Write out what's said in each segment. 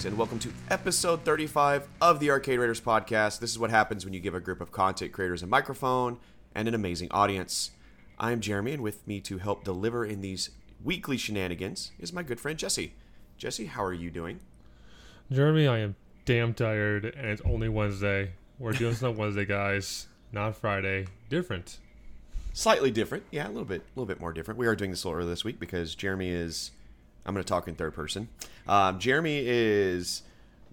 Greetings and welcome to episode 35 of the Arcade Raiders podcast. This is what happens when you give a group of content creators a microphone and an amazing audience. I am Jeremy, and with me to help deliver in these weekly shenanigans is my good friend Jesse. Jesse, how are you doing? Jeremy, I am damn tired, and it's only Wednesday. We're doing this on Wednesday, guys, not Friday. Different. Slightly different, yeah, a little bit, a little bit more different. We are doing this a little early this week because Jeremy is. I'm going to talk in third person. Um, Jeremy is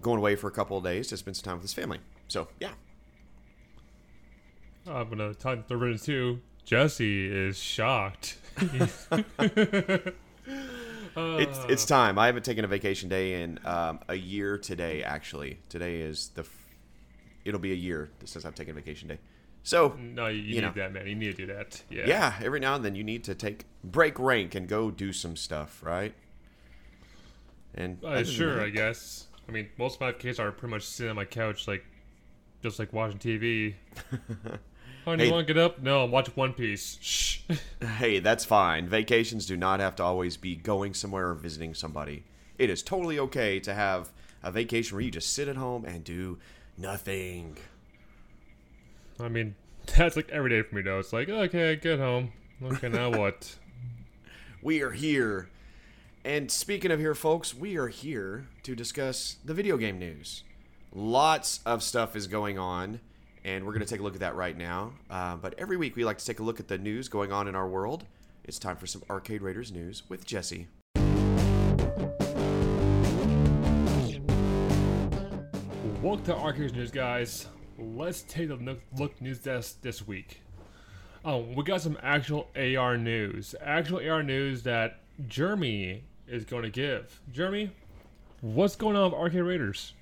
going away for a couple of days to spend some time with his family. So yeah, I'm gonna talk in third person too. Jesse is shocked. it's it's time. I haven't taken a vacation day in um, a year today. Actually, today is the. F- it'll be a year since I've taken a vacation day. So no, you, you need know. that, man. You need to do that. Yeah. yeah, every now and then you need to take break rank and go do some stuff, right? And Uh, sure, that- I guess. I mean, most of my vacations are pretty much sitting on my couch, like just like watching TV. Do Hey. you want to get up? No, I'm watching One Piece. Shh. Hey, that's fine. Vacations do not have to always be going somewhere or visiting somebody. It is totally okay to have a vacation where you just sit at home and do nothing. I mean, that's like every day for me, though. It's like, okay, get home. Okay, now what? We are here. And speaking of here, folks, we are here to discuss the video game news. Lots of stuff is going on, and we're going to take a look at that right now. Uh, but every week we like to take a look at the news going on in our world. It's time for some Arcade Raiders news with Jesse. Welcome to Arcade News, guys. Let's take a look, look news desk this week. Um, we got some actual AR news. Actual AR news that Jeremy is going to give. Jeremy, what's going on with Arcade Raiders?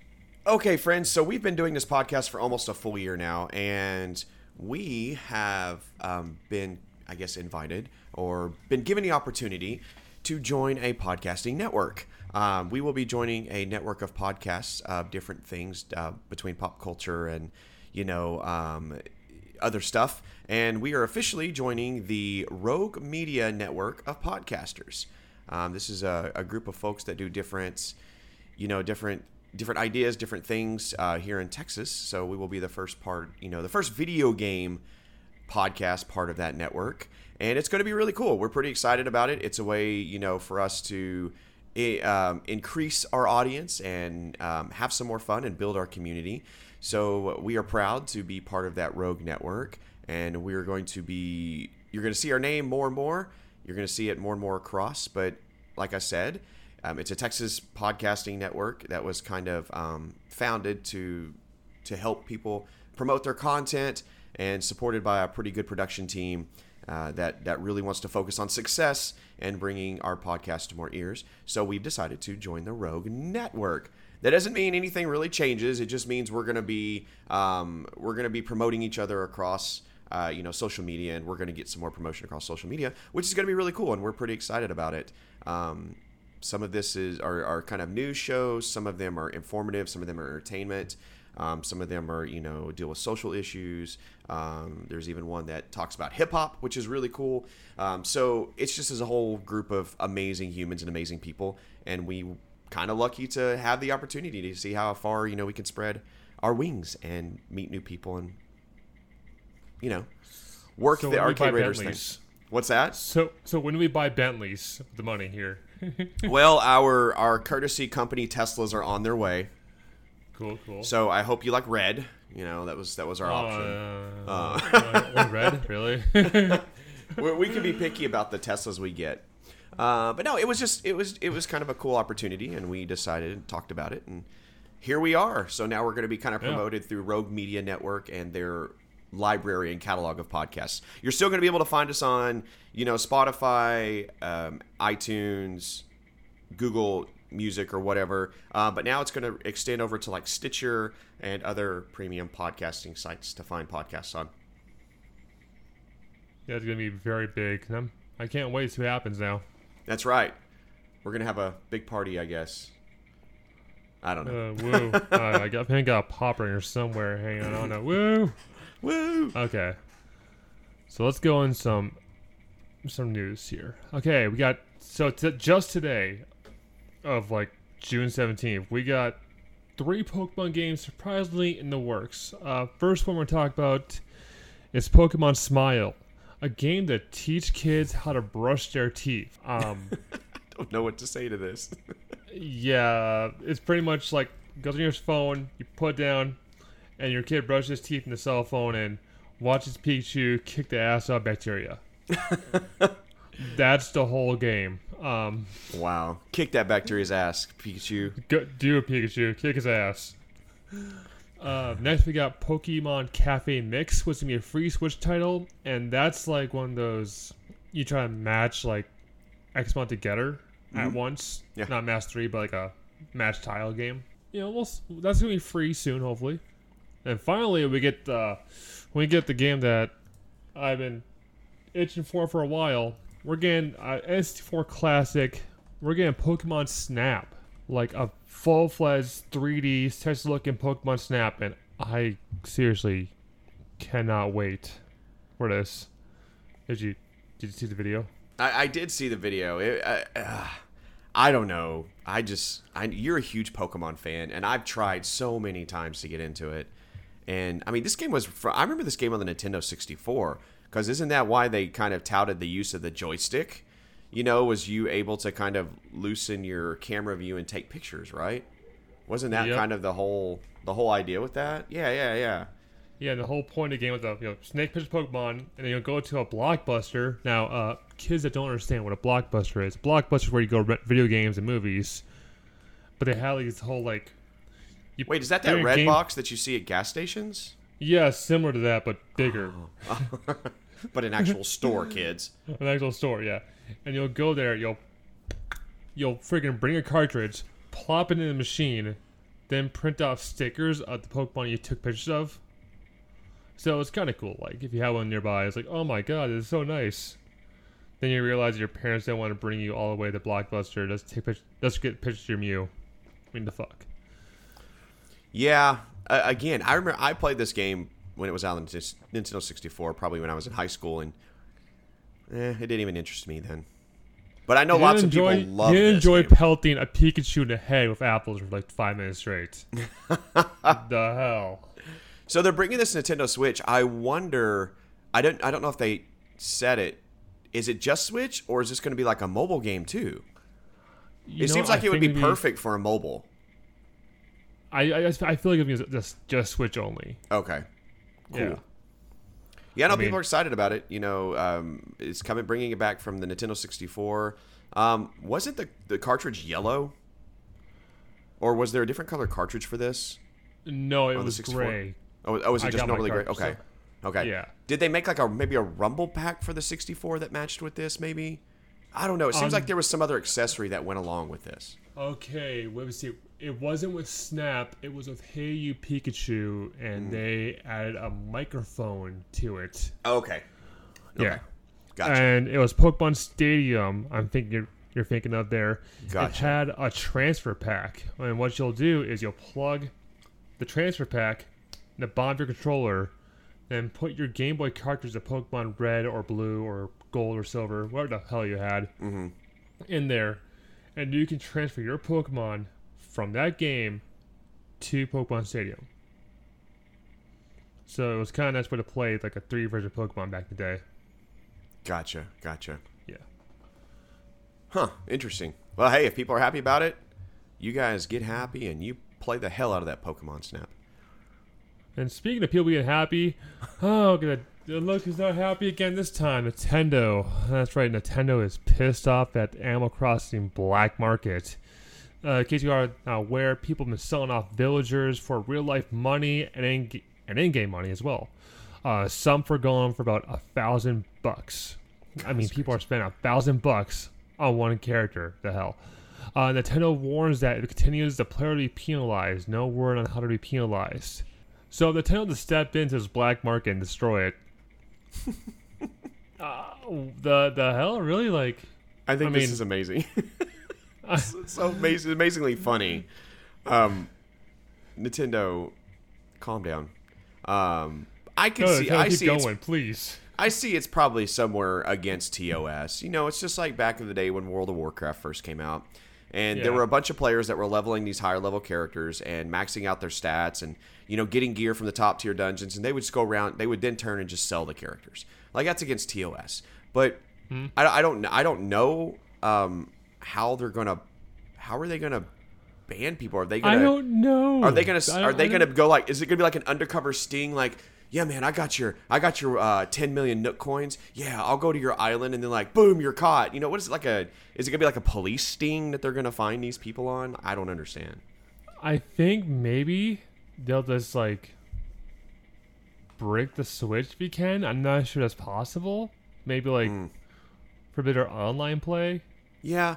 Okay, friends, so we've been doing this podcast for almost a full year now, and we have um, been, I guess, invited or been given the opportunity to join a podcasting network. Um, we will be joining a network of podcasts of different things uh, between pop culture and, you know, um, other stuff. And we are officially joining the Rogue Media Network of podcasters. Um, this is a, a group of folks that do different, you know, different different ideas, different things uh, here in Texas. So we will be the first part, you know, the first video game podcast part of that network, and it's going to be really cool. We're pretty excited about it. It's a way, you know, for us to um, increase our audience and um, have some more fun and build our community. So we are proud to be part of that Rogue network, and we are going to be. You're going to see our name more and more. You're going to see it more and more across. But like I said, um, it's a Texas podcasting network that was kind of um, founded to to help people promote their content and supported by a pretty good production team uh, that that really wants to focus on success and bringing our podcast to more ears. So we've decided to join the Rogue Network. That doesn't mean anything really changes. It just means we're going to be um, we're going to be promoting each other across uh, you know social media, and we're going to get some more promotion across social media, which is going to be really cool, and we're pretty excited about it. Um, some of this is are, are kind of news shows. Some of them are informative. Some of them are entertainment. Um, some of them are you know deal with social issues. Um, there's even one that talks about hip hop, which is really cool. Um, so it's just as a whole group of amazing humans and amazing people, and we kind of lucky to have the opportunity to see how far you know we can spread our wings and meet new people and you know, work So the when we buy arcade raiders thing. What's that? So so when do we buy Bentleys the money here? well, our our courtesy company Teslas are on their way. cool, cool. So I hope you like red. You know, that was that was our option. Uh, uh, red, really? we we can be picky about the Teslas we get. Uh, but no, it was just it was it was kind of a cool opportunity, and we decided and talked about it, and here we are. So now we're going to be kind of Yeah. promoted through Rogue Media Network and their library and catalog of podcasts. You're still going to be able to find us on you know Spotify, um, iTunes, Google Music or whatever. Uh, but now it's going to extend over to like Stitcher and other premium podcasting sites to find podcasts on. yeah, it's gonna be very big. I'm, I can't wait to see what happens now. That's right. We're gonna have a big party, I guess. I don't know. Uh, woo! uh, I got, I think I got a popper in here somewhere. Hang on, oh no, woo! Woo! Okay, so let's go in some some news here. Okay, we got so t- just today of like June seventeenth, we got three Pokemon games surprisingly in the works. Uh, first one we're talking about is Pokemon Smile, a game that teach kids how to brush their teeth. Um, Don't know what to say to this. yeah, it's pretty much like goes on your phone, you put down, and your kid brushes his teeth in the cell phone and watches Pikachu kick the ass out of bacteria. That's the whole game. Um, wow. Kick that bacteria's ass, Pikachu. go, do a Pikachu, kick his ass. Uh, next we got Pokemon Cafe Mix, which is gonna be a free Switch title, and that's like one of those you try to match like X amount together at once. Yeah. Not match three, but like a match tile game. You know, we'll, that's gonna be free soon, hopefully. And finally, we get uh, we get the game that I've been itching for for a while. We're getting uh, S4 Classic. We're getting Pokemon Snap, like a full-fledged 3D Texas-looking Pokemon Snap, and I seriously cannot wait for this. Did you did you see the video? I, I did see the video. It, I, uh, I don't know. I just, I, you're a huge Pokemon fan, and I've tried so many times to get into it. And I mean, this game was. For, I remember this game on the Nintendo 64 because isn't that why they kind of touted the use of the joystick? You know, was you able to kind of loosen your camera view and take pictures, right? Wasn't that Yep. kind of the whole the whole idea with that? Yeah, yeah, yeah. Yeah, and the whole point of the game was the you know, snake pitches Pokemon, and then you'll go to a blockbuster. Now, uh, kids that don't understand what a blockbuster is, blockbuster is where you go rent video games and movies. But they had like this whole like, you, Wait, is that that red game- box that you see at gas stations? Yeah, similar to that, but bigger. But an actual store, kids. An actual store, yeah. And you'll go there, you'll you'll freaking bring a cartridge, plop it in the machine, then print off stickers of the Pokemon you took pictures of. So it's kind of cool. Like if you have one nearby, it's like, oh my god, it's so nice. Then you realize your parents don't want to bring you all the way to Blockbuster just to take pictures, just to get pictures of your Mew. I mean, the fuck. Yeah. Uh, again, I remember I played this game when it was out on Nintendo 64, probably when I was in high school, and eh, it didn't even interest me then. But I know lots of people love You enjoy game. pelting a Pikachu in the head with apples for like five minutes straight. the hell. So they're bringing this Nintendo Switch. I wonder. I don't. I don't know if they said it. Is it just Switch, or is this going to be like a mobile game too? You it know, seems like I it would be perfect for a mobile. I, I I feel like be just just Switch only. Okay. Cool. Yeah. Yeah, no, I mean- people are excited about it. You know, um, it's coming, bringing it back from the Nintendo 64. Um, wasn't the the cartridge yellow, or was there a different color cartridge for this? No, it was 64? gray. Oh, oh was it I just normally gray? Okay, okay. Yeah. Did they make like a maybe a rumble pack for the 64 that matched with this? Maybe. I don't know. It seems Um, like there was some other accessory that went along with this. Okay, let me see. It wasn't with Snap. It was with Hey You Pikachu, and they added a microphone to it. Okay. Yeah. Gotcha. And it was Pokemon Stadium. I'm thinking you're, you're thinking of there. It had a transfer pack, and what you'll do is you'll plug the transfer pack in the bottom of your controller, then put your Game Boy cartridge of Pokemon Red or Blue or Gold or Silver, whatever the hell you had, Mm-hmm. in there, and you can transfer your Pokemon from that game to Pokemon Stadium. So it was kind of nice way to play like a three version Pokemon back in the day. Gotcha, gotcha. Yeah. Huh, interesting. Well, hey, if people are happy about it, you guys get happy and you play the hell out of that Pokemon Snap. And speaking of people being happy, oh, look is not happy again this time. Nintendo. That's right. Nintendo is pissed off at Animal Crossing black market. Uh, in case you are not aware, people have been selling off villagers for real life money and in and in-game money as well. Uh, some for going for about a thousand bucks. I mean, people are spending a thousand bucks on one character. The hell. Uh, Nintendo warns that if it continues, the player will be penalized. No word on how to be penalized. So Nintendo to step into this black market and destroy it. uh, the the hell, really? Like, I think I this mean- is amazing. it's it's so amazing, amazingly funny. Um, Nintendo, calm down. Um, I can go, see. I see. It's, going, please. I see. It's probably somewhere against TOS. You know, it's just like back in the day when World of Warcraft first came out, and there were a bunch of players that were leveling these higher level characters and maxing out their stats and you know getting gear from the top tier dungeons, and they would just go around. They would then turn and just sell the characters. Like that's against TOS. But Hmm. I, I don't. I don't know um, how they're gonna. How are they gonna ban people? Are they gonna? I don't know. Are they gonna? Are they gonna go like? Is it gonna be like an undercover sting? Like, yeah, man, I got your, I got your uh, ten million Nook coins. Yeah, I'll go to your island, and then like, boom, you're caught. You know, what is it like a? Is it gonna be like a police sting that they're gonna find these people on? I don't understand. I think maybe they'll just like break the switch if you can. I'm not sure that's possible. Maybe like Hmm. forbid our online play. Yeah,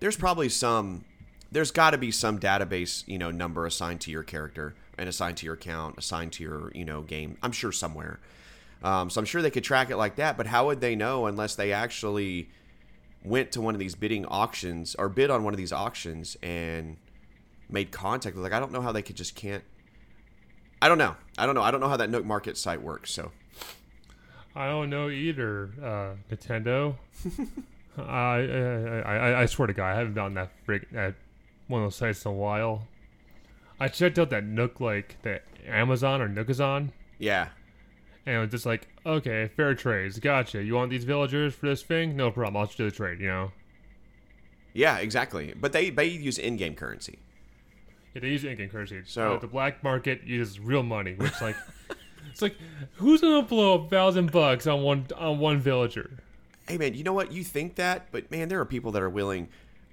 there's probably some. There's got to be some database, you know, number assigned to your character and assigned to your account, assigned to your, you know, game. I'm sure somewhere. Um, so I'm sure they could track it like that. But how would they know unless they actually went to one of these bidding auctions or bid on one of these auctions and made contact? Like I don't know how they could just can't. I don't know. I don't know. I don't know how that Nook Market site works. So I don't know either, uh, Nintendo. I, I, I I swear to God, I haven't been on that frick at one of those sites in a while. I checked out that Nook like that Amazon or Nookazon, yeah, and it was just like, okay, fair trades, gotcha. You want these villagers for this thing? No problem. I'll just do the trade. You know. yeah, exactly. But they they use in-game currency. Yeah, they use in-game currency. So- So the black market uses real money, which like it's like who's gonna blow a thousand bucks on one on one villager? Hey man, you know what? You think that, but man, there are people that are willing.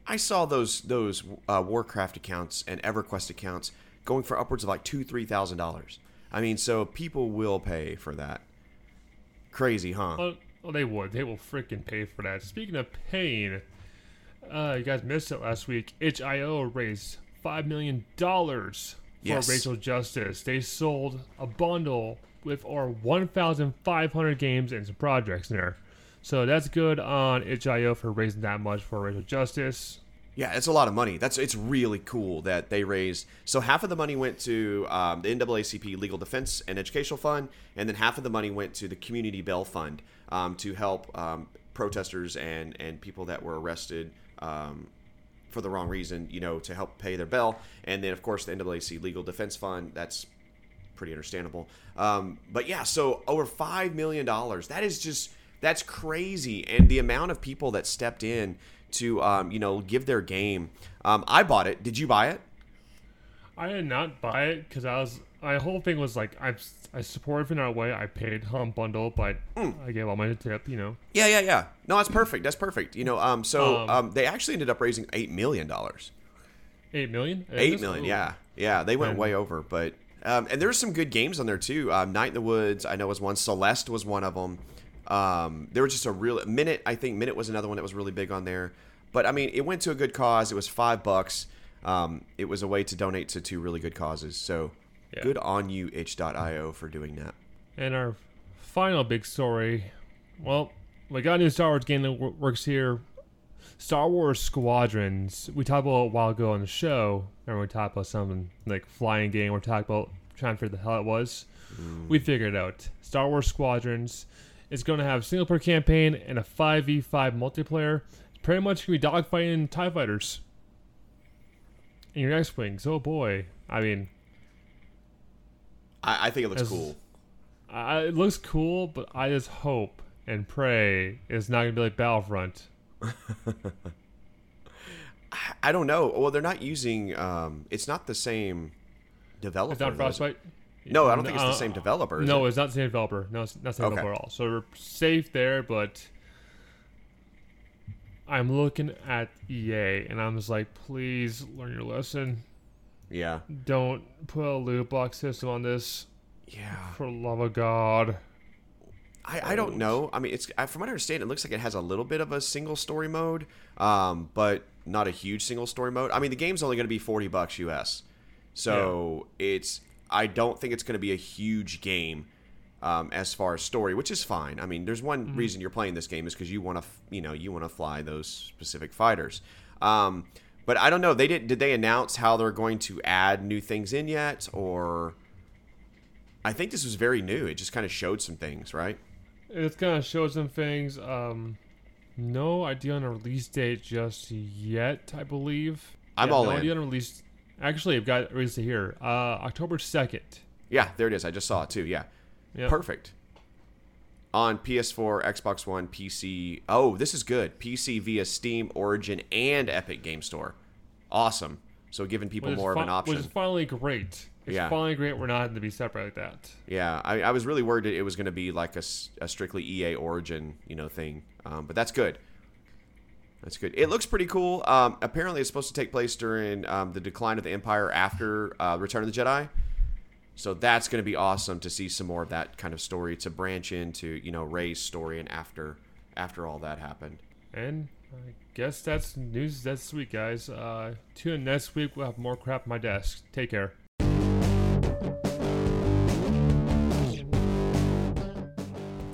I saw those those uh, Warcraft accounts and EverQuest accounts going for upwards of like two, three thousand dollars. I mean, so people will pay for that. Crazy, huh? Oh, oh, they would. They will freaking pay for that. Speaking of paying, uh, you guys missed it last week. itch.io raised five million dollars for Yes. racial justice. They sold a bundle with over one thousand five hundred games and some projects in there. So that's good on itch.io for raising that much for racial justice. Yeah, it's a lot of money. That's it's really cool that they raised. So half of the money went to um, the NAACP Legal Defense and Educational Fund, and then half of the money went to the Community Bail Fund um, to help um, protesters and and people that were arrested um, for the wrong reason. You know, to help pay their bail, and then of course the NAACP Legal Defense Fund. That's pretty understandable. Um, but yeah, so over five million dollars. That is just that's crazy, and the amount of people that stepped in to um, you know give their game. Um, I bought it. Did you buy it? I did not buy it because I was my whole thing was like I I supported in that way. I paid hum bundle, but Hmm. I gave all my tip. You know, Yeah, yeah, yeah. No, that's perfect. That's perfect. You know, um, so Um, um, they actually ended up raising eight million dollars. eight million. Eight million, yeah, yeah. They went And- way over, but um, and there's some good games on there too. Um, Night in the Woods, I know was one. Celeste was one of them. Um, there was just a real minute. I think Minit was another one that was really big on there. But I mean, it went to a good cause. It was five bucks. Um, it was a way to donate to two really good causes. So Yeah. good on you, itch.io, for doing that. And our final big story. Well, we got a new Star Wars game that works here. Star Wars Squadrons. We talked about a while ago on the show. Remember we talked about something like flying game. We're talking about trying to figure the hell it was. We figured it out. Star Wars Squadrons is going to have single player campaign and a 5v5 multiplayer. It's pretty much going to be dogfighting TIE fighters. And your X Wings. Oh boy. I mean, I, I think it looks cool. I, it looks cool, but I just hope and pray it's not gonna be like Battlefront. I don't know. Well, they're not using. Um, it's not the same developer. It's not. Frostbite. No, I don't think it's the Uh, same developer. No, it? it's not the same developer. No, it's not the same Okay. developer at all. So we're safe there, but I'm looking at EA and I'm just like, please learn your lesson. yeah, Don't put a loot box system on this. yeah. For the love of God. I, I don't know. I mean, it's I, from what I understand, it looks like it has a little bit of a single story mode, um, but not a huge single story mode. I mean, the game's only going to be forty bucks US, so it's. I don't think it's going to be a huge game um, as far as story, which is fine. I mean, there's one reason you're playing this game is because you want to, you know, you want to fly those specific fighters. Um, but I don't know. They did. Did they announce how they're going to add new things in yet, or? I think this was very new. It just kind of showed some things, right? It's kind of showed some things. Um, no idea on a release date just yet. I believe. I'm Yeah, all no in. idea on a release. Actually, I've got a date here. Uh, October second. Yeah, there it is. I just saw it too. Yeah. Yep. Perfect. On PS4, Xbox One, PC. Oh, this is good. PC via Steam, Origin, and Epic Game Store. Awesome. So giving people more of an option. Which is finally great. It's Yeah. finally great. We're not having to be separate like that. Yeah, I, I was really worried that it was going to be like a strictly EA Origin, you know, thing. Um, but that's good. That's good. It looks pretty cool. Um, apparently, it's supposed to take place during um, the decline of the Empire after uh, Return of the Jedi. So that's going to be awesome to see some more of that kind of story to branch into, you know, Rey's story and after after all that happened. And I guess that's news this week, guys. Uh, tune in next week. We'll have more crap on my desk. Take care.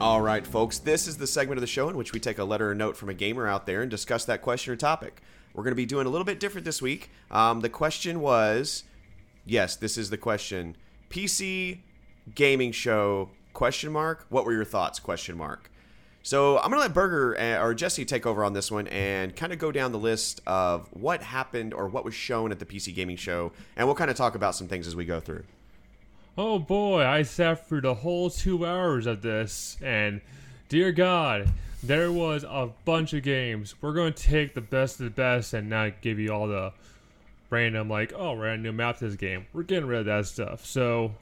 All right, folks, this is the segment of the show in which we take a letter or note from a gamer out there and discuss that question or topic. We're going to be doing a little bit different this week. Um, the question was yes, this is the question PC gaming show question mark what were your thoughts question mark so i'm gonna let burger uh, or jesse take over on this one and kind of go down the list of what happened or what was shown at the pc gaming show and we'll kind of talk about some things as we go through Oh boy, I sat through the whole two hours of this, and dear God, there was a bunch of games. We're going to take the best of the best and not give you all the random, like, oh, we're adding new map this game. We're getting rid of that stuff. So,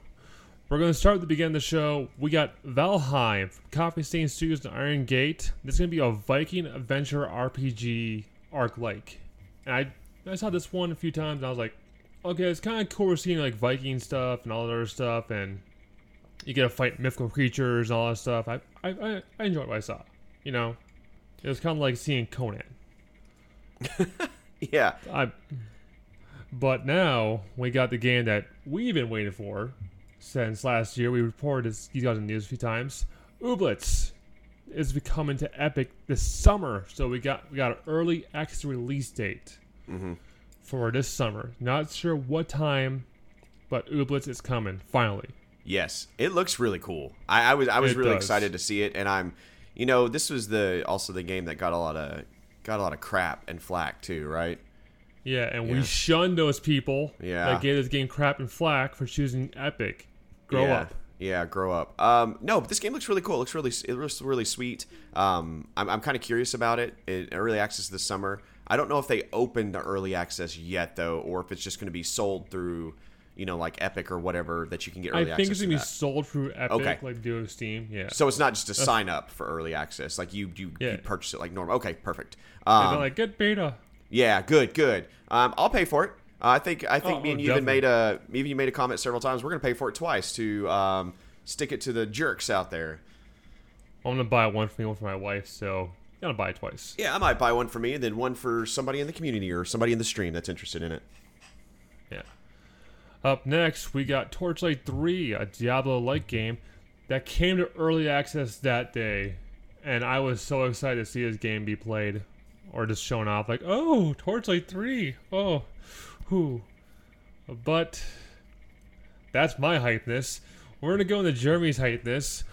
we're going to start at the beginning of the show. We got Valheim from Coffee Stain Studios and Iron Gate. This is going to be a Viking adventure RPG arc like. And I, I saw this one a few times, and I was like, okay, it's kind of cool We're seeing like Viking stuff and all that other stuff, and you get to fight mythical creatures and all that stuff. I I, I, enjoyed what I saw. You know, it was kind of like seeing Conan. yeah I, but now we got the game that we've been waiting for since last year. We reported this, you guys in the news a few times. Ooblets is coming to Epic this summer, so we got we got an early access release date mm-hmm. For this summer. Not sure what time, but Ooblets is coming finally. Yes, it looks really cool. I, I was I was It really does. excited to see it, and I'm, you know, this was the also the game that got a lot of got a lot of crap and flack too, right? Yeah, and Yeah. we shunned those people Yeah. that gave this game crap and flack for choosing Epic. Grow yeah. up. Yeah, grow up. Um, no, but this game looks really cool. It looks really, it looks really sweet. Um, I'm, I'm kind of curious about it. it. Early access this summer. I don't know if they opened the early access yet though, or if it's just going to be sold through, you know, like Epic or whatever that you can get I early think access. it's gonna be that. sold through Epic, Okay. like do Steam. Yeah. So it's not just a sign up for early access. Like you, you, Yeah. you purchase it like normal. Okay, perfect. Um, they're like, get beta. Yeah, good, good. Um, I'll pay for it. Uh, I think I think Oh, me and oh, you even made a even you made a comment several times. We're gonna pay for it twice to um, stick it to the jerks out there. I'm gonna buy one for me, one for my wife. So gotta buy it twice. Yeah, I might buy one for me and then one for somebody in the community or somebody in the stream that's interested in it. Yeah. Up next, we got Torchlight 3, a Diablo-like game that came to early access that day, and I was so excited to see this game be played or just shown off. Like, oh, Torchlight 3. Oh, who? But that's my hypeness. We're gonna go into Jeremy's hypeness,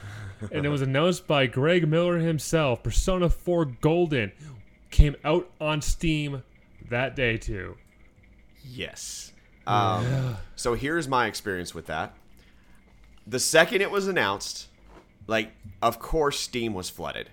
and it was announced by Greg Miller himself. Persona 4 Golden came out on Steam that day too. Yes. Um, So here's my experience with that. The second it was announced, Like, of course, Steam was flooded.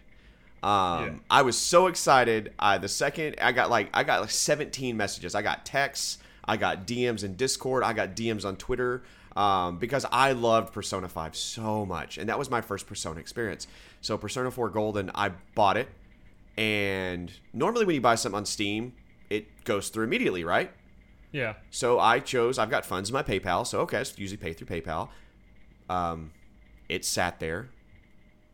Um, Yeah. I was so excited. I the second I got like I got like 17 messages. I got texts. I got DMs in Discord. I got DMs on Twitter. Um, because I loved Persona 5 so much, and that was my first Persona experience. So Persona 4 Golden, I bought it, and normally when you buy something on Steam, it goes through immediately, right? Yeah. So I chose. I've got funds in my PayPal, so okay, I just usually pay through PayPal. Um, it sat there,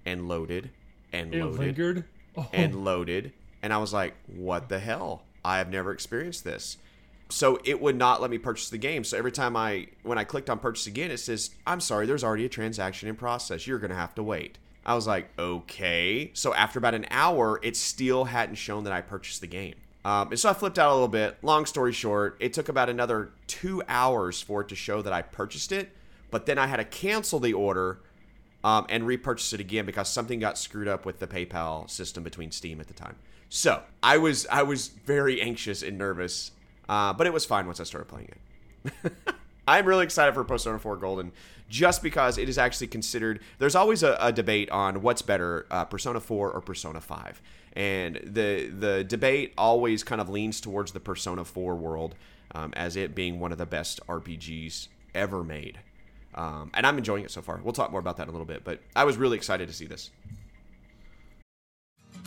and loaded, and It loaded. Oh, and loaded, and I was like, "What the hell? I have never experienced this." So it would not let me purchase the game. So every time I, when I clicked on purchase again, it says, "I'm sorry, there's already a transaction in process. You're gonna have to wait." I was like, "Okay." So after about an hour, it still hadn't shown that I purchased the game. Um, and so I flipped out a little bit. Long story short, it took about another two hours for it to show that I purchased it. But then I had to cancel the order um, and repurchase it again because something got screwed up with the PayPal system between Steam at the time. So I was I was very anxious and nervous, uh, but it was fine once I started playing it. I'm really excited for Persona 4 Golden just because it is actually considered. There's always a, a debate on what's better, uh, Persona 4 or Persona 5, and the the debate always kind of leans towards the Persona 4 world um, as it being one of the best RPGs ever made. Um, and I'm enjoying it so far. We'll talk more about that in a little bit, but I was really excited to see this.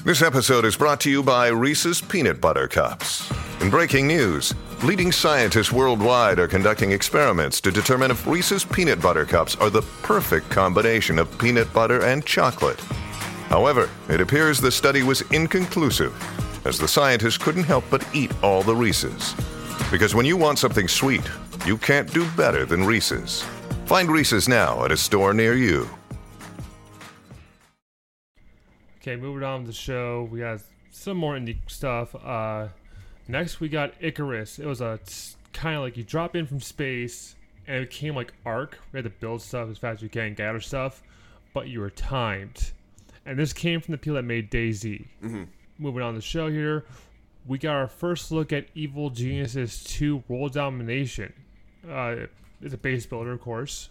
This episode is brought to you by Reese's Peanut Butter Cups. In breaking news, leading scientists worldwide are conducting experiments to determine if Reese's Peanut Butter Cups are the perfect combination of peanut butter and chocolate. However, it appears the study was inconclusive, as the scientists couldn't help but eat all the Reese's. Because when you want something sweet, you can't do better than Reese's. Find Reese's now at a store near you. Okay, moving on with the show. We got some more indie stuff. Uh, next, we got Icarus. It was a kind of like you drop in from space, and it became like Ark. We had to build stuff as fast as you can, gather stuff, but you were timed. And this came from the people that made DayZ. Mm-hmm. Moving on the show here, we got our first look at Evil Geniuses 2 World Domination. Uh, it's a base builder, of course.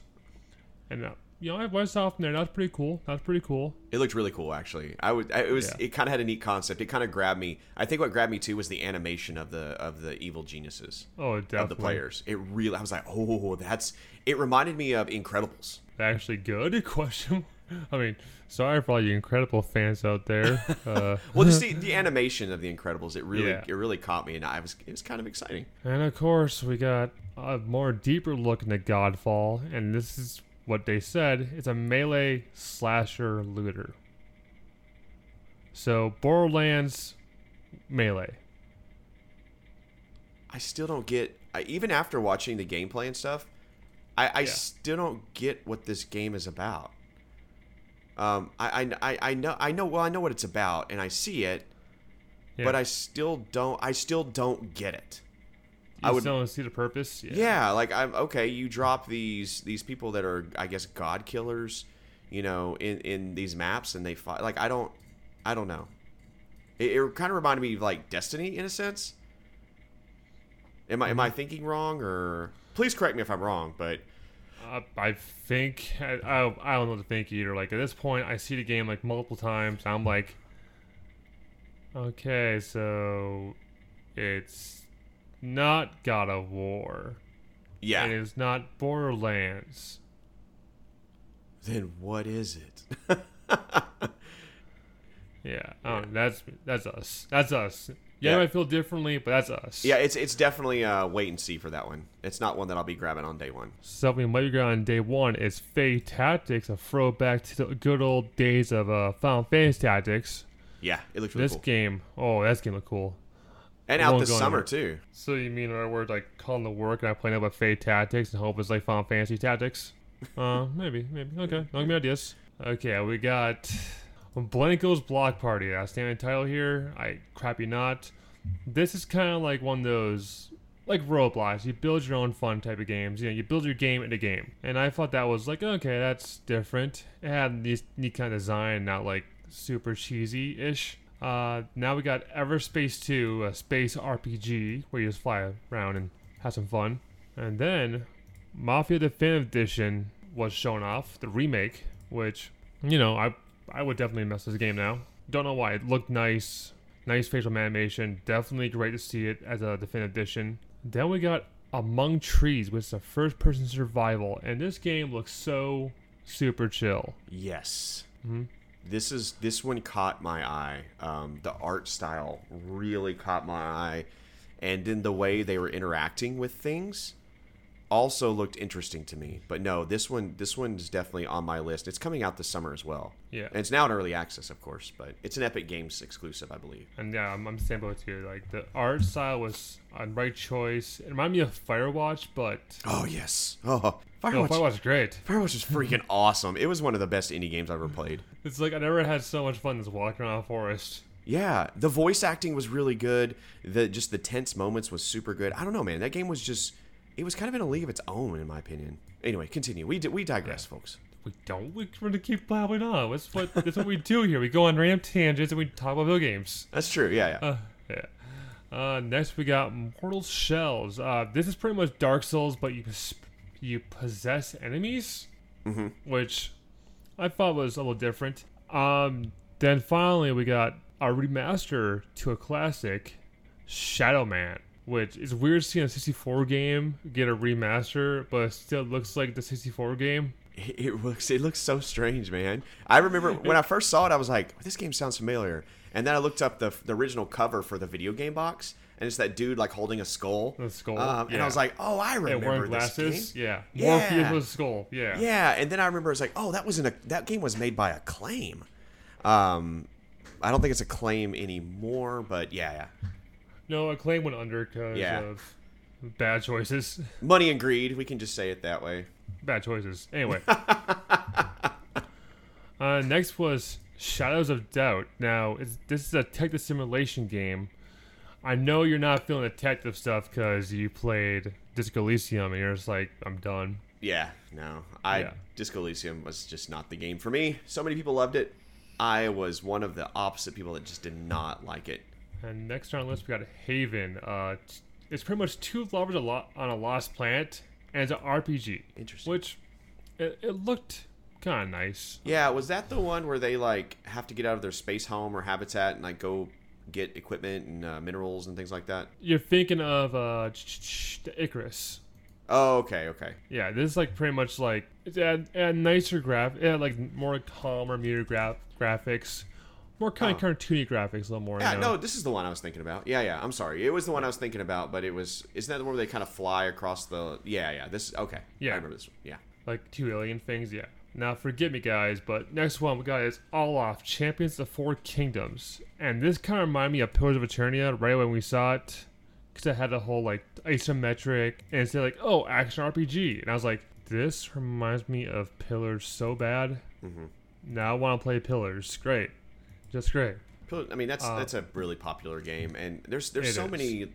And, uh, you know, I went off in there. That's pretty cool. That's pretty cool. It looked really cool, actually. I would. I, it was. Yeah. It kind of had a neat concept. It kind of grabbed me. I think what grabbed me too was the animation of the of the evil geniuses Oh, definitely. of the players. It really. I was like, oh, that's. It reminded me of Incredibles. actually good question i mean sorry for all you incredible fans out there uh, Well, just the, the animation of the Incredibles. It really. Yeah. It really caught me, and I was. It was kind of exciting. and of course we got a more deeper look into godfall and this is what they said it's a melee slasher looter so borderlands melee I still don't get. I, even after watching the gameplay and stuff, I, I Yeah. still don't get what this game is about. Um, I, I, I, I know, I know. Well, I know what it's about, and I see it, yeah. but I still don't. I still don't get it. I would- still don't see the purpose yeah. Yeah, like I'm okay. You drop these these people that are, I guess, god killers, you know, in in these maps, and they fight. Like I don't, I don't know. It, it kind of reminded me of like Destiny in a sense. Am I am I thinking wrong or? Please correct me if I'm wrong, but Uh, I think I, I, I don't know what to think either. Like at this point, I see the game like multiple times. I'm like, okay, so it's not God of War. yeah. It is not Borderlands. Then what is it? Yeah, um, that's that's us. That's us. Yeah, Yeah. I feel differently, but that's us. yeah, it's it's definitely uh, wait and see for that one. It's not one that I'll be grabbing on day one. Something might be on day one is Fae Tactics, a throwback to the good old days of uh, Final Fantasy Tactics. Yeah, it looks really This cool. game, oh, this game look cool. And out this summer into too. So you mean word like calling the work and I playing up with Fate Tactics and hope it's like Final Fantasy Tactics? Uh, maybe, maybe. Okay, don't give me ideas. Okay, we got Blankos Block Party. Name of the title here. I crap you not. This is kind of like one of those like Roblox. You build your own fun type of games. You know, you build your game in a game. And I thought that was like okay, that's different. It had these neat kind of design, not like super cheesy ish. Uh, now we got Everspace 2, a space RPG where you just fly around and have some fun. And then Mafia Definitive Edition was shown off, the remake, which you know, I I would definitely mess this game now. Don't know why. It looked nice, nice facial animation. Definitely great to see it as a definitive edition. Then we got Among Trees, which is a first-person survival, and this game looks so super chill. Yes. This is this one caught my eye. Um, the art style really caught my eye, and then the way they were interacting with things also looked interesting to me. But no, this one this one is definitely on my list. It's coming out this summer as well. Yeah. and it's now in early access, of course, but it's an Epic Games exclusive, I believe. And yeah, I'm, I'm standing with you. Like the art style was a right choice. It reminded me of Firewatch, but Oh yes. Oh, no, Firewatch. Firewatch is great. Firewatch is freaking awesome. It was one of the best indie games I've ever played. It's like I never had so much fun as walking around a forest. Yeah, the voice acting was really good. The just the tense moments was super good. I don't know, man. That game was just it was kind of in a league of its own, in my opinion. Anyway, continue. We di- we digress, folks. We don't. We're going to keep blabbing on. That's what that's what we do here. We go on random tangents and we talk about video games. That's true. Yeah, yeah. Uh, yeah. Uh, next we got Mortal Shells. Uh, this is pretty much Dark Souls, but you pos- you possess enemies, mm-hmm. which I thought was a little different. Um, then finally we got a remaster to a classic, Shadow Man, which is weird seeing a 64 game get a remaster, but still looks like the 64 game. It, looks it looks so strange, man. I remember when I first saw it, I was like, "This game sounds familiar." And then I looked up the the original cover for the video game box, and it's that dude like holding a skull. A skull, Um, And. I was like, "Oh, I Yeah, remember wearing this glasses. game." Yeah, Yeah. Morpheus with a skull. Yeah. Yeah, and then I remember it's like, oh, that was in a that game was made by Acclaim. Um, I don't think it's Acclaim anymore, but yeah, yeah. No, Acclaim went under because Yeah. of bad choices. Money and greed. We can just say it that way. Bad choices. Anyway. uh, next was Shadows of Doubt. Now, it's, this is a detective simulation game. I know you're not feeling the detective stuff because you played Disco Elysium and you're just like, I'm done. Yeah, no, I Yeah. Disco Elysium was just not the game for me. So many people loved it. I was one of the opposite people that just did not like it. And next on our list, we got Haven. Uh, it's pretty much two lovers on a lost planet, and it's an RPG. Interesting. Which, it, it looked kind of nice. Yeah, was that the one where they like have to get out of their space home or habitat and like go get equipment and uh, minerals and things like that? You're thinking of uh, ch- ch- ch- the Icarus. Oh, okay, okay. Yeah, this is like pretty much like it's a, nicer graph, yeah, like more calmer, muted graph graphics, more kind of cartoony graphics, a little more. Oh. Yeah, you know? no, this is the one I was thinking about. Yeah, yeah. I'm sorry. It was the one I was thinking about, but it was. Isn't that the one where they kind of fly across the? Yeah, yeah. This. Okay. Yeah. I remember this. One. Yeah. like two alien things. Yeah. Now forgive me, guys, but next one we got is All Off Champions of Four Kingdoms, and this kind of reminded me of Pillars of Eternity right when we saw it, because it had the whole like isometric, and it's like oh action RPG, and I was like this reminds me of Pillars so bad. Mm-hmm. Now I want to play Pillars. Great, just great. I mean, that's that's a really popular game, and there's there's Uh, so is. many.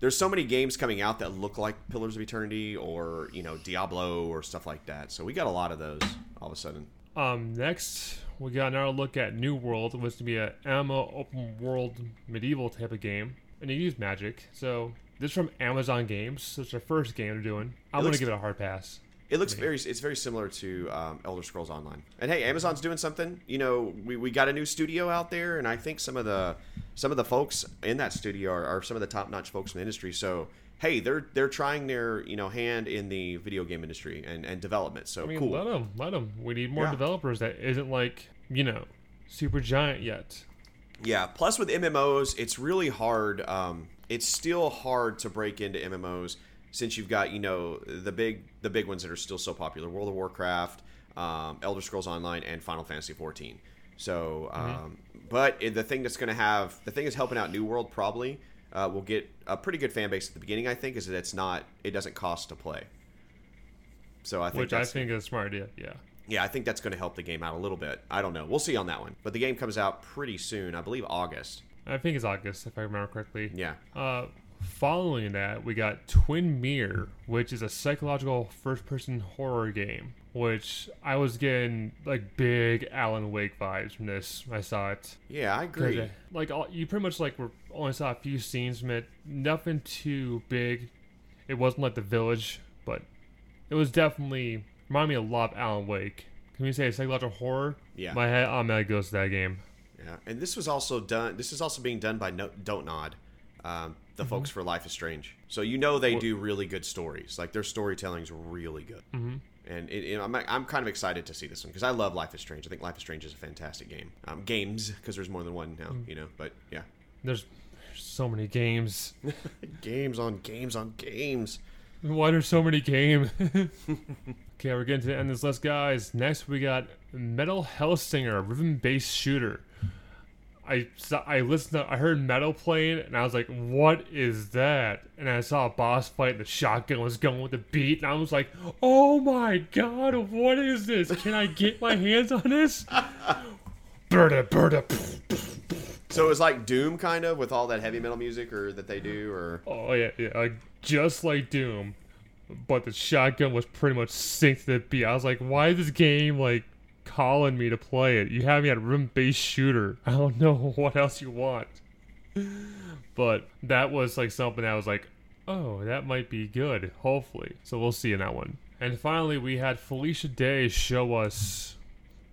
There's so many games coming out that look like Pillars of Eternity or you know Diablo or stuff like that. So we got a lot of those all of a sudden. Um, next we got another look at New World, which to be a MMO open world medieval type of game, and you use magic. So this is from Amazon Games. So it's their first game they're doing. I'm gonna looks- give it a hard pass. It looks very. It's very similar to um, Elder Scrolls Online. And hey, Amazon's doing something. You know, we, we got a new studio out there, and I think some of the some of the folks in that studio are, are some of the top notch folks in the industry. So hey, they're they're trying their you know hand in the video game industry and, and development. So I mean, cool. let them, let them. We need more Yeah. developers that isn't like you know super giant yet. Yeah. Plus, with MMOs, it's really hard. Um, it's still hard to break into MMOs since you've got you know the big the big ones that are still so popular: World of Warcraft, um, Elder Scrolls Online, and Final Fantasy 14. So, um, but the thing that's going to have the thing that's helping out New World probably uh, will get a pretty good fan base at the beginning. I think is that it's not it doesn't cost to play. So I think Which I think is a smart idea. Yeah. yeah, I think that's going to help the game out a little bit. I don't know. We'll see on that one. But the game comes out pretty soon. I believe August. I think it's August if I remember correctly. Yeah. Uh, following that, we got Twin Mirror, which is a psychological first-person horror game. Which I was getting like big Alan Wake vibes from this. I saw it. Yeah, I agree. uh, Like all, you pretty much like were only saw a few scenes from it. Nothing too big. It wasn't like The Village, but it was definitely reminded me a lot of Alan Wake. Can we say psychological horror? Yeah. My head automatically goes to that game. Yeah, and this was also done. This is also being done by no, Don't Nod, um, the folks for Life is Strange. So you know they do really good stories. Like their storytelling's really good. Mm-hmm. And it, it- I'm, I'm kind of excited to see this one because I love Life is Strange. I think Life is Strange is a fantastic game. Um, games because there's more than one now, you know. But yeah, There's so many games. games on games on games. Why there's so many games? okay, we're getting to the end of this list, guys. Next, we got Metal Hellsinger, rhythm-based shooter. I saw, I listened to, I heard metal playing, and I was like, "What is that?" And I saw a boss fight, and the shotgun was going with the beat, and I was like, "Oh my god, what is this? Can I get my hands on this?" Burda, burda. So it was like Doom kind of with all that heavy metal music or that they do or Oh yeah, yeah, like just like Doom, but the shotgun was pretty much synced to the beat. I was like, why is this game like calling me to play it? You have me at rhythm based shooter. I don't know what else you want. But that was like something that was like, oh, that might be good. Hopefully, so we'll see in that one. And finally, we had Felicia Day show us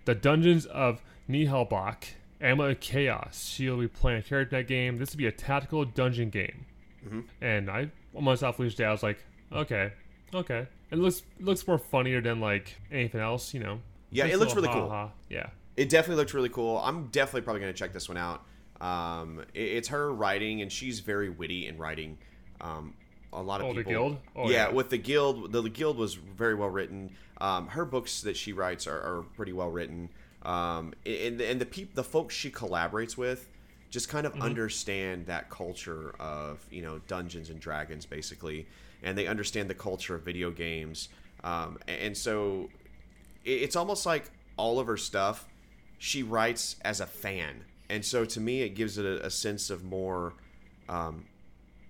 the Dungeons of Naheulbeuk, Amulet of Chaos. She'll be playing a character in that game. This will be a tactical dungeon game. Mm-hmm. And I, when I saw Felicia Day, I was like, okay, okay. It looks looks more funnier than like anything else, you know. Yeah, Nice it looks really cool. ha-ha. Yeah. It definitely looked really cool. I'm definitely probably going to check this one out. Um, it- it's her writing, and she's very witty in writing. Um, a lot of Oh, people. Guild? Oh, yeah, yeah. with the guild, the, the guild was very well written. Um, her books that she writes are, are pretty well written. Um, and and the peop, the folks she collaborates with, just kind Mm-hmm. of understand that culture of you know Dungeons and Dragons basically, and they understand the culture of video games. Um, and so it's almost like all of her stuff she writes as a fan and so to me it gives it a, a sense of more um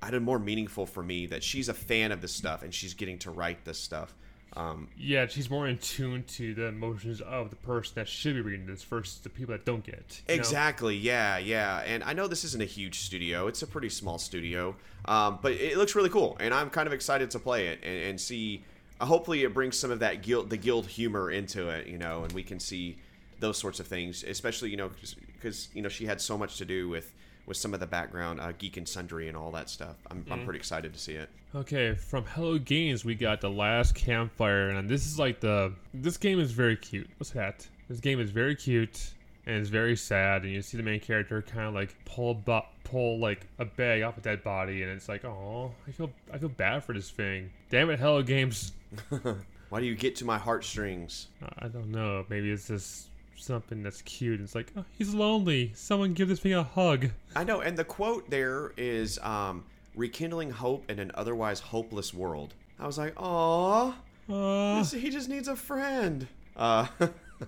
i don't know more meaningful for me that she's a fan of this stuff and she's getting to write this stuff um Yeah, she's more in tune to the emotions of the person that should be reading this versus the people that don't get it. know? Exactly. Yeah, yeah. And I know this isn't a huge studio; it's a pretty small studio, um, but it looks really cool, and I'm kind of excited to play it and, and see. Hopefully, it brings some of that guild, the guild humor into it, you know, and we can see those sorts of things, especially you know, because you know she had so much to do with with some of the background, uh, geek and sundry, and all that stuff. I'm, I'm pretty excited to see it. Okay, from Hello Games, we got the last campfire, and this is like the this game is very cute. What's that? This game is very cute and it's very sad, and you see the main character kind of like pull bu- pull like a bag off a dead body, and it's like, oh, I feel I feel bad for this thing. Damn it, Hello Games. Why do you get to my heartstrings? I don't know. Maybe it's just something that's cute. It's like, oh, he's lonely. Someone give this thing a hug. I know, and the quote there is um, rekindling hope in an otherwise hopeless world. I was like, "Aw, Uh, he just needs a friend." Uh,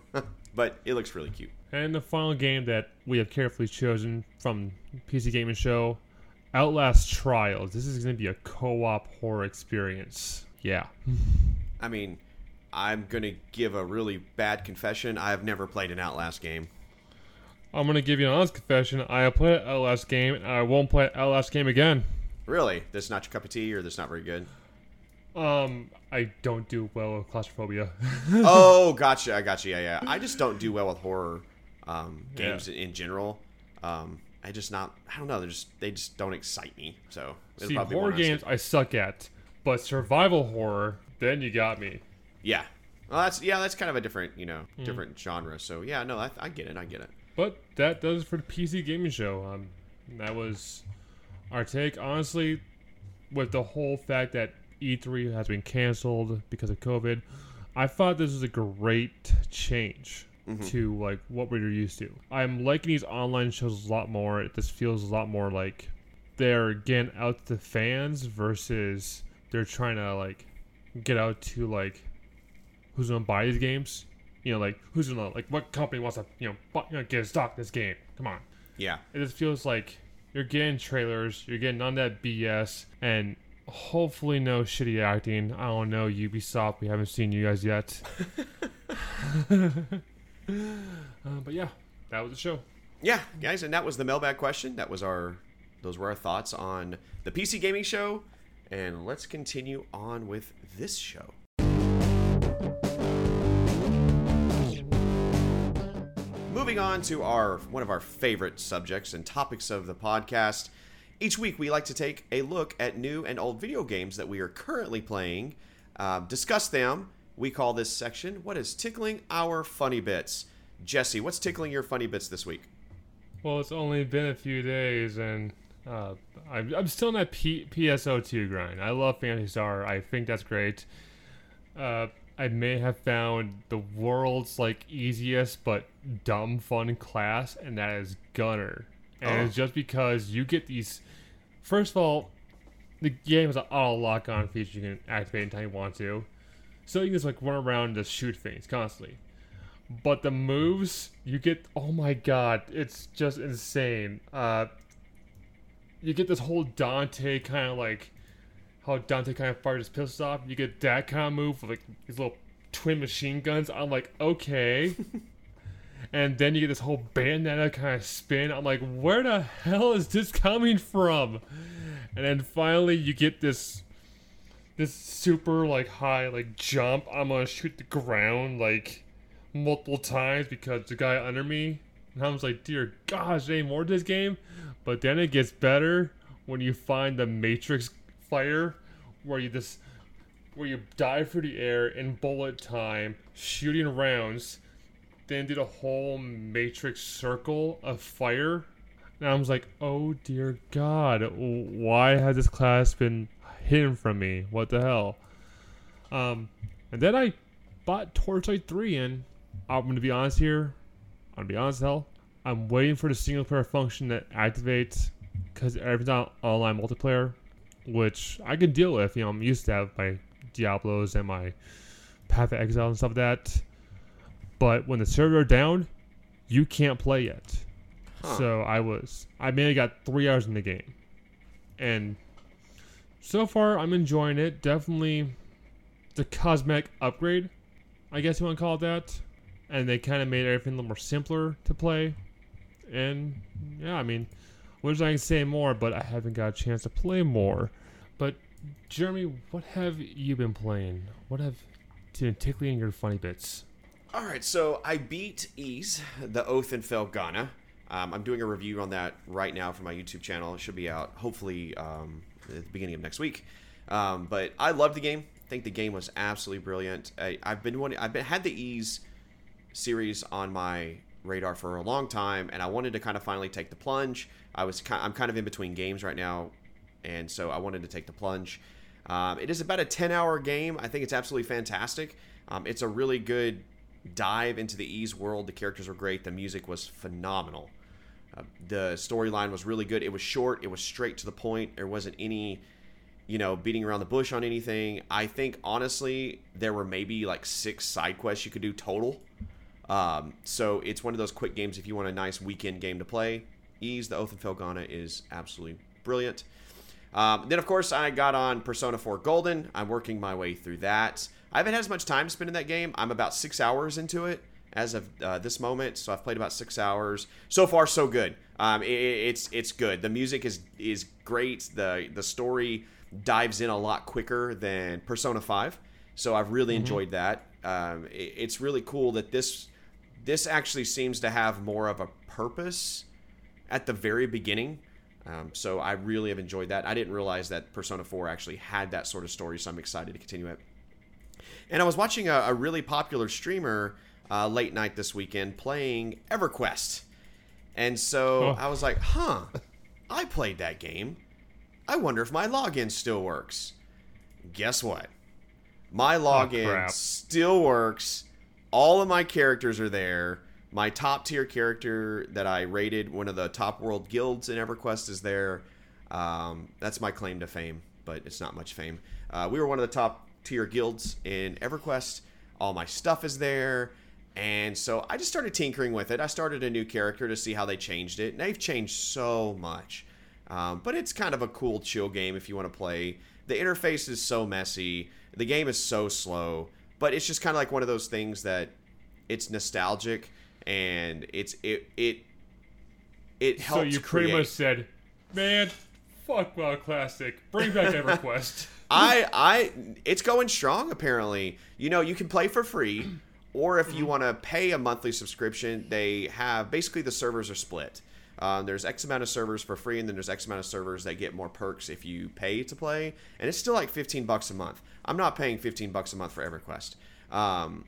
but it looks really cute. And the final game that we have carefully chosen from PC Gaming Show, Outlast Trials. This is going to be a co-op horror experience. Yeah. I mean, I'm gonna give a really bad confession. I have never played an Outlast game. I'm going to give you an honest confession. I have played an Outlast game, and I won't play an Outlast game again. Really, that's not your cup of tea, or that's not very good. Um, I don't do well with claustrophobia. oh, gotcha, I gotcha. Yeah, yeah. I just don't do well with horror um, Yeah. games in general. Um, I just not. I don't know. They just they just don't excite me. So See, horror one of those games. I suck at, but survival horror, then you got me. Yeah. Well, that's yeah. That's kind of a different you know different genre. So yeah, no, I, I get it. I get it. But that does it for the PC gaming show. Um, that was our take. Honestly, with the whole fact that E3 has been canceled because of COVID, I thought this was a great change to like what we're used to. I'm liking these online shows a lot more. It this feels a lot more like they're again out to fans versus they're trying to like get out to like who's gonna buy these games. You know, like who's gonna like what company wants to you know, buy, you know get a stock this game? Come on. Yeah. It just feels like you're getting trailers, you're getting on that BS, and hopefully no shitty acting. I don't know Ubisoft. We haven't seen you guys yet. uh, but yeah, that was the show. Yeah, guys, and that was the mailbag question. That was our those were our thoughts on the PC gaming show. And let's continue on with this show. moving on to our one of our favorite subjects and topics of the podcast. Each week, we like to take a look at new and old video games that we are currently playing, uh, discuss them. We call this section "What is tickling our funny bits?" Jesse, what's tickling your funny bits this week? Well, it's only been a few days, and uh, I'm, I'm still in that P- PSO2 grind. I love Phantasy Star. I think that's great. Uh, I may have found the world's like easiest but dumb fun class, and that is Gunner. And Oh. it's just because you get these. First of all, the game has an auto lock on feature you can activate anytime you want to, so you can just like run around and just shoot things constantly. But the moves you get, oh my god, it's just insane. Uh, you get this whole Dante kind of like how Dante kind of fires his pistols off. You get that kind of move with like these little twin machine guns. I'm like, okay. and then you get this whole Bayonetta kind of spin. I'm like, where the hell is this coming from? And then finally you get this this super like high like jump. I'm gonna shoot the ground like multiple times because the guy under me. And I was like, dear gosh, there ain't more to this game. But then it gets better when you find the Matrix fire, where you just where you dive through the air in bullet time, shooting rounds, then did a whole Matrix circle of fire. And I was like, oh dear God, why has this class been hidden from me? What the hell? Um, and then I bought Torchlight 3 and I'm gonna be honest here. I'm gonna be honest, hell. I'm waiting for the single player function that activates because everything's on online multiplayer, which I can deal with. You know, I'm used to have my Diablos and my Path of Exile and stuff like that. But when the server are down, you can't play yet. So I was, I mainly got three hours in the game, and so far I'm enjoying it. Definitely, the cosmetic upgrade, I guess you want to call it that, and they kind of made everything a little more simpler to play. And yeah, I mean, wish I can say more, but I haven't got a chance to play more. But Jeremy, what have you been playing? What have been tickling your funny bits? All right, so I beat Ys, the Oath and Felghana. Um, I'm doing a review on that right now for my YouTube channel. It should be out hopefully um, at the beginning of next week. Um, but I love the game. I think the game was absolutely brilliant. I, I've been wanting, I've been had the Ys series on my radar for a long time, and I wanted to kind of finally take the plunge. I was ki I'm kind of in between games right now, and so I wanted to take the plunge. Um, it is about a 10 hour game. I think it's absolutely fantastic. Um, it's a really good dive into the Ys world. The characters were great. The music was phenomenal. Uh, the storyline was really good. It was short. It was straight to the point. There wasn't any, you know, beating around the bush on anything. I think honestly, there were maybe like six side quests you could do total. Um, so it's one of those quick games if you want a nice weekend game to play. Ys the Oath and Felghana is absolutely brilliant. Um, then, of course, I got on Persona 4 Golden. I'm working my way through that. I haven't had as much time to spend in that game. I'm about six hours into it as of uh, this moment, so I've played about six hours. So far, so good. Um, it, it's it's good. The music is is great. the The story dives in a lot quicker than Persona 5, so I've really enjoyed that. Um, it, it's really cool that this this actually seems to have more of a purpose at the very beginning. Um, so I really have enjoyed that. I didn't realize that Persona 4 actually had that sort of story, so I'm excited to continue it. And I was watching a, a really popular streamer uh, late night this weekend playing EverQuest. And so Oh. I was like, huh, I played that game. I wonder if my login still works. Guess what? My login crap. still works. All of my characters are there. My top tier character that I rated, one of the top world guilds in EverQuest, is there. Um, that's my claim to fame, but it's not much fame. Uh, we were one of the top tier guilds in EverQuest. All my stuff is there. And so I just started tinkering with it. I started a new character to see how they changed it. And they've changed so much. Um, but it's kind of a cool, chill game if you want to play. The interface is so messy. The game is so slow. But it's just kind of like one of those things that it's nostalgic and it's it it it helps So you pretty create. much said, man, fuck WoW Classic. Bring back EverQuest. I I it's going strong apparently. You know, you can play for free or if you want to pay a monthly subscription, they have basically the servers are split. Um, there's X amount of servers for free, and then there's X amount of servers that get more perks if you pay to play, and it's still like 15 bucks a month. I'm not paying 15 bucks a month for EverQuest, um,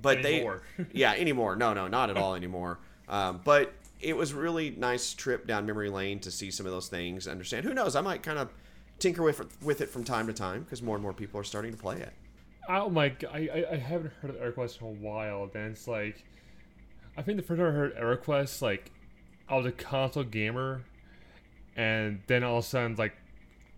but Anymore. they, yeah, anymore. No, no, not at all anymore. Um, but it was really nice trip down memory lane to see some of those things. Understand? Who knows? I might kind of tinker with with it from time to time because more and more people are starting to play it. Oh my! I I haven't heard of EverQuest in a while. Then it's like, I think the first time I heard EverQuest, like, I was a console gamer, and then all of a sudden, like,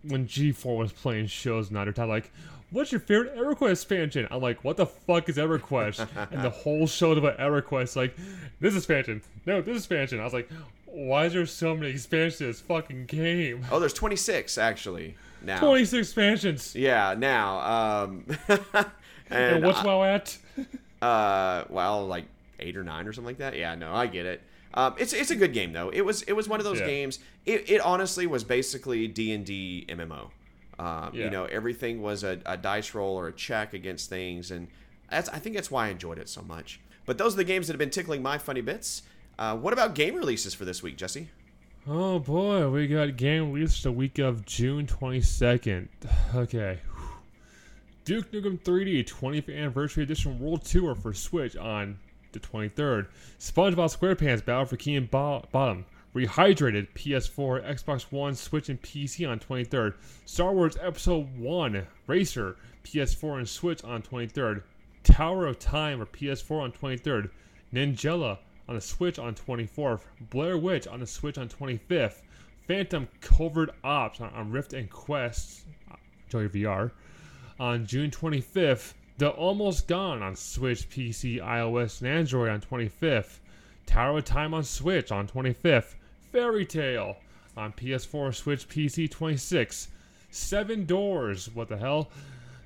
when G4 was playing shows and time, like, what's your favorite EverQuest expansion? I'm like, what the fuck is EverQuest? and the whole show about EverQuest, like, this expansion, no, this expansion. I was like, why is there so many expansions to this fucking game? Oh, there's 26 actually now. 26 expansions. Yeah, now. Um, and And what's WoW at? Uh, well, like eight or nine or something like that. Yeah, no, I get it. Um, it's it's a good game though. It was it was one of those Yeah. games. It, it honestly was basically D and D MMO. Um, You know, everything was a, a dice roll or a check against things, and that's I think that's why I enjoyed it so much. But those are the games that have been tickling my funny bits. Uh, what about game releases for this week, Jesse? Oh boy, we got game released the week of June 22nd. Okay. Duke Nukem 3D 20th Anniversary Edition World Tour for Switch on the 23rd. SpongeBob SquarePants Battle for Bikini Bo- Bottom. Rehydrated PS4, Xbox One, Switch, and PC on 23rd. Star Wars Episode 1 Racer, PS4 and Switch on 23rd. Tower of Time for PS4 on 23rd. Ninjala on the Switch on 24th. Blair Witch on the Switch on 25th. Phantom Covert Ops on, on Rift and Quest, Joy VR, on June 25th. The Almost Gone on Switch, PC, iOS, and Android on 25th. Tower of Time on Switch on 25th. Fairy Tale on PS4, Switch, PC, 26. Seven Doors, what the hell,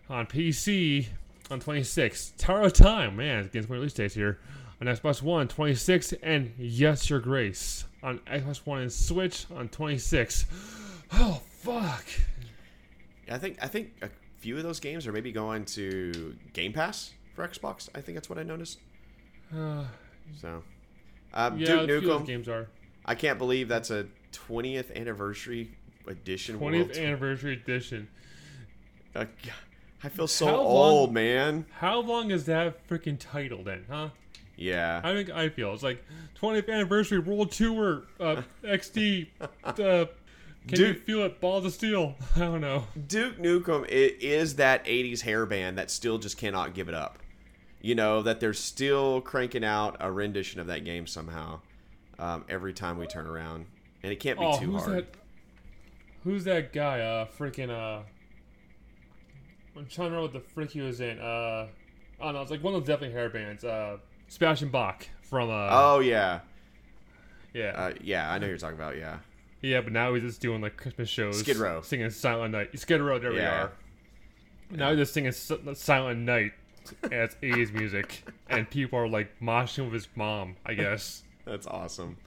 on PC on 26th. Tower of Time, man, it's getting release dates here. On Xbox One, 26, and Yes, Your Grace on Xbox One and Switch on 26. Oh, fuck. I think I think few of those games are maybe going to Game Pass for Xbox. I think that's what I noticed. so, um, Yeah, Duke a few of those Nukem. games are. I can't believe that's a 20th anniversary edition. 20th World Tour. Anniversary Edition. Uh, I feel so How long- old, man. How long is that freaking title then, huh? Yeah. I think I feel it's like 20th anniversary World Tour uh, XD. Uh, can you feel it? Balls of steel. I don't know. Duke Nukem i- is that 80s hair band that still just cannot give it up. You know, that they're still cranking out a rendition of that game somehow um, every time we turn around. And it can't be Oh, too who's hard. that? Who's that guy? Uh, freaking uh. I'm trying to remember what the frick he was in. Uh, I don't know. it's like one of those definitely hair bands. Uh, Sebastian Bach from uh. Oh, yeah. yeah. Uh, yeah, I know you're talking about, yeah. Yeah, but now he's just doing like Christmas shows. Skid Row. Singing Silent Night. Skid Row, there Yeah. we are. Now he's just singing Silent Night as 80s music. And people are like moshing with his mom, I guess. That's awesome.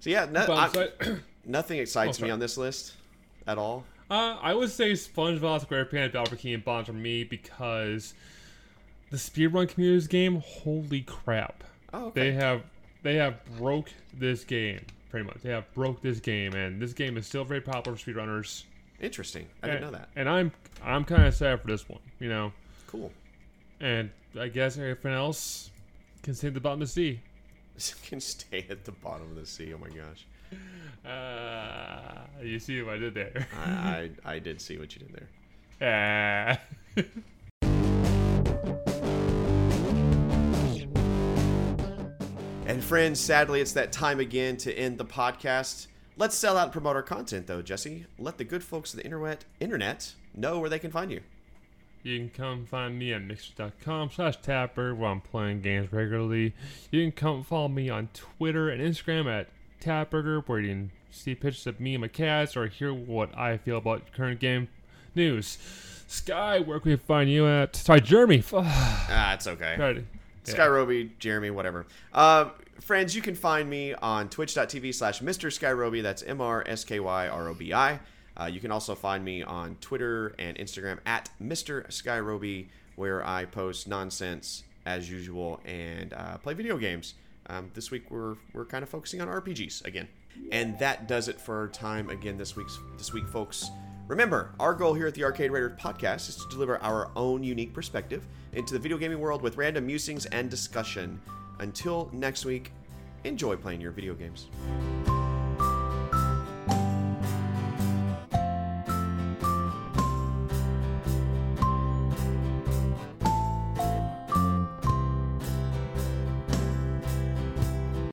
So, yeah, no, I- nothing excites Oh, me on this list at all. uh, I would say SpongeBob SquarePants for Key and Bond for me because the speedrun community's game, holy crap. Oh, okay. They have they have broke this game, pretty much. They have broke this game, and this game is still very popular for speedrunners. Interesting. I didn't know that. And I'm I'm kind of sad for this one, you know. Cool. And I guess everything else can stay at the bottom of the sea. can stay at the bottom of the sea. Oh my gosh. Uh, you see what I did there? I, I, I did see what you did there. Ah. And friends, sadly, it's that time again to end the podcast. Let's sell out and promote our content, though, Jesse. Let the good folks of the internet internet know where they can find you. You can come find me at mixer.com slash tapper where I'm playing games regularly. You can come follow me on Twitter and Instagram at tapburger where you can see pictures of me and my cats or hear what I feel about current game news. Sky, where can we find you at? Sorry, Jeremy. Ah, it's okay. Sorry. Sky Roby, Jeremy, whatever. Uh, friends, you can find me on twitch.tv slash Mr. Skyrobi. That's M R S K Y R O B I. Uh, you can also find me on Twitter and Instagram at Mr. Skyrobi where I post nonsense as usual and uh, play video games. Um, this week we're we're kind of focusing on RPGs again, and that does it for our time again this week's this week, folks. Remember, our goal here at the Arcade Raiders podcast is to deliver our own unique perspective into the video gaming world with random musings and discussion. Until next week, enjoy playing your video games.